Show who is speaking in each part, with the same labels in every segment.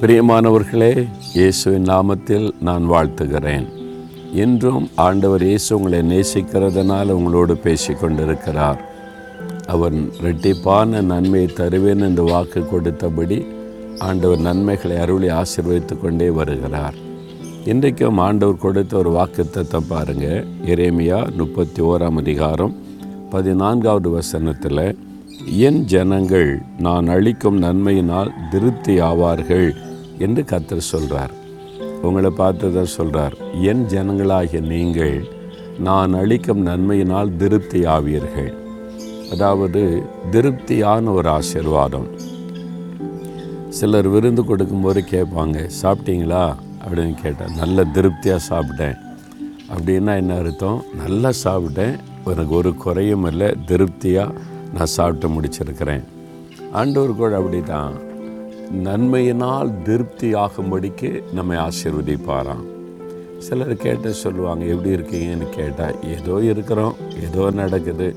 Speaker 1: பிரியமானவர்களே இயேசுவின் நாமத்தில் நான் வாழ்த்துகிறேன். இன்றும் ஆண்டவர் இயேசு உங்களை நேசிக்கிறதுனால் உங்களோடு பேசி கொண்டிருக்கிறார். அவன் ரெட்டிப்பான நன்மையை தருவேன் என்று வாக்கு கொடுத்தபடி ஆண்டவர் நன்மைகளை அருளி ஆசீர்வதித்து கொண்டே வருகிறார். இன்றைக்கும் ஆண்டவர் கொடுத்த ஒரு வாக்குத்தத்தை பாருங்கள் எரேமியா முப்பத்தி ஓராம் அதிகாரம் பதினான்காவது வசனத்தில் என் ஜனங்கள் நான் அளிக்கும் நன்மையினால் திருப்தி ஆவார்கள் என்று கத்தர் சொல்கிறார் உங்களை பார்த்து தான் சொல்கிறார் என் ஜனங்களாகிய நீங்கள் நான் அளிக்கும் நன்மையினால் திருப்தி ஆவீர்கள் அதாவது திருப்தியான ஒரு ஆசீர்வாதம். சிலர் விருந்து கொடுக்கும்போது கேட்பாங்க சாப்பிட்டீங்களா? அப்படின்னு கேட்டேன் நல்ல திருப்தியாக சாப்பிட்டேன். அப்படின்னா என்ன அர்த்தம்? நல்லா சாப்பிட்டேன் எனக்கு ஒரு குறையும் இல்லை திருப்தியாக நான் சாப்பிட்டு முடிச்சிருக்கிறேன். ஆண்டவர் கூட அப்படி தான் நன்மையினால் திருப்தி ஆகும்படிக்கு நம்மை ஆசீர்வதிப்பாராம். சிலர் கேட்டு சொல்லுவாங்க எப்படி இருக்கீங்கன்னு கேட்டால் ஏதோ இருக்கிறோம் ஏதோ நடக்குது.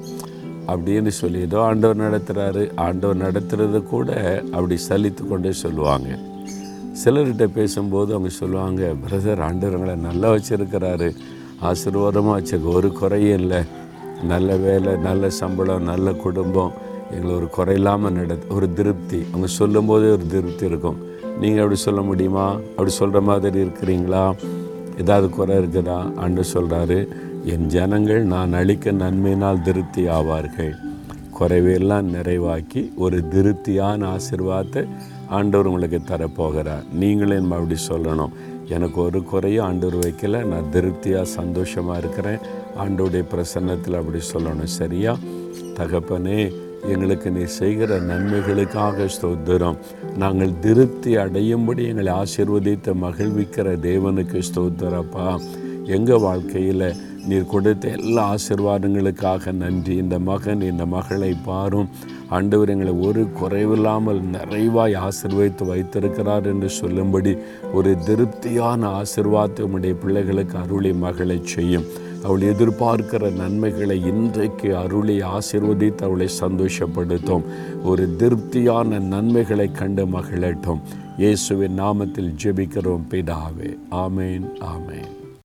Speaker 1: அப்படின்னு சொல்லி ஏதோ ஆண்டவர் நடத்துகிறாரு ஆண்டவர் நடத்துறது கூட அப்படி சலித்து கொண்டே சொல்லுவாங்க. சிலர்கிட்ட பேசும்போது அவங்க சொல்லுவாங்க பிரதர் ஆண்டவர்களை நல்லா வச்சுருக்கிறாரு. ஆசீர்வாதமாக வச்சுருக்க ஒரு குறையும் இல்லை. நல்ல வேலை நல்ல சம்பளம் நல்ல குடும்பம். எங்களை ஒரு குறையில்லாமல் நட ஒரு திருப்தி. அவங்க சொல்லும்போது ஒரு திருப்தி இருக்கும். நீங்கள் அப்படி சொல்ல முடியுமா? அப்படி சொல்கிற மாதிரி இருக்கிறீங்களா? ஏதாவது குறை இருக்குதா? அன்று சொல்கிறாரு என் ஜனங்கள் நான் அளிக்க நன்மையினால் திருப்தி ஆவார்கள். குறைவையெல்லாம் நிறைவாக்கி ஒரு திருப்தியான ஆசிர்வாதத்தை ஆண்டவர் உங்களுக்கு தரப்போகிறார். நீங்களும் அப்படி சொல்லணும். எனக்கு ஒரு குறையும் ஆண்டவர் வைக்கல. நான் திருப்தியாக சந்தோஷமாக இருக்கிறேன். ஆண்டோடைய பிரசன்னத்தில் அப்படி சொல்லணும். சரியா? தகப்பனே எங்களுக்கு நீ செய்கிற நன்மைகளுக்காக ஸ்தோத்திரம். நாங்கள் திருப்தி அடையும்படி எங்களை ஆசீர்வதித்து மகிழ்விக்கிற தேவனுக்கு ஸ்தோத்திரப்பா. எங்கள் வாழ்க்கையில் நீர் கொடுத்த எல்லா ஆசிர்வாதங்களுக்காக நன்றி. இந்த மகன் இந்த மகளை பாரும். ஆண்டவர் எங்களை ஒரு குறைவில்லாமல் நிறைவாய் ஆசிர்வதித்து வைத்திருக்கிறார் என்று சொல்லும்படி ஒரு திருப்தியான ஆசிர்வாதம் உடைய பிள்ளைகளுக்கு அருளி மகளை செய்யும். அவள் எதிர்பார்க்கிற நன்மைகளை இன்றைக்கு அருளை ஆசிர்வதித்து அவளை சந்தோஷப்படுத்தும். ஒரு திருப்தியான நன்மைகளை கண்டு மகிழட்டும். இயேசுவின் நாமத்தில் ஜெபிக்கிறோம் பிதாவே. ஆமேன் ஆமேன்.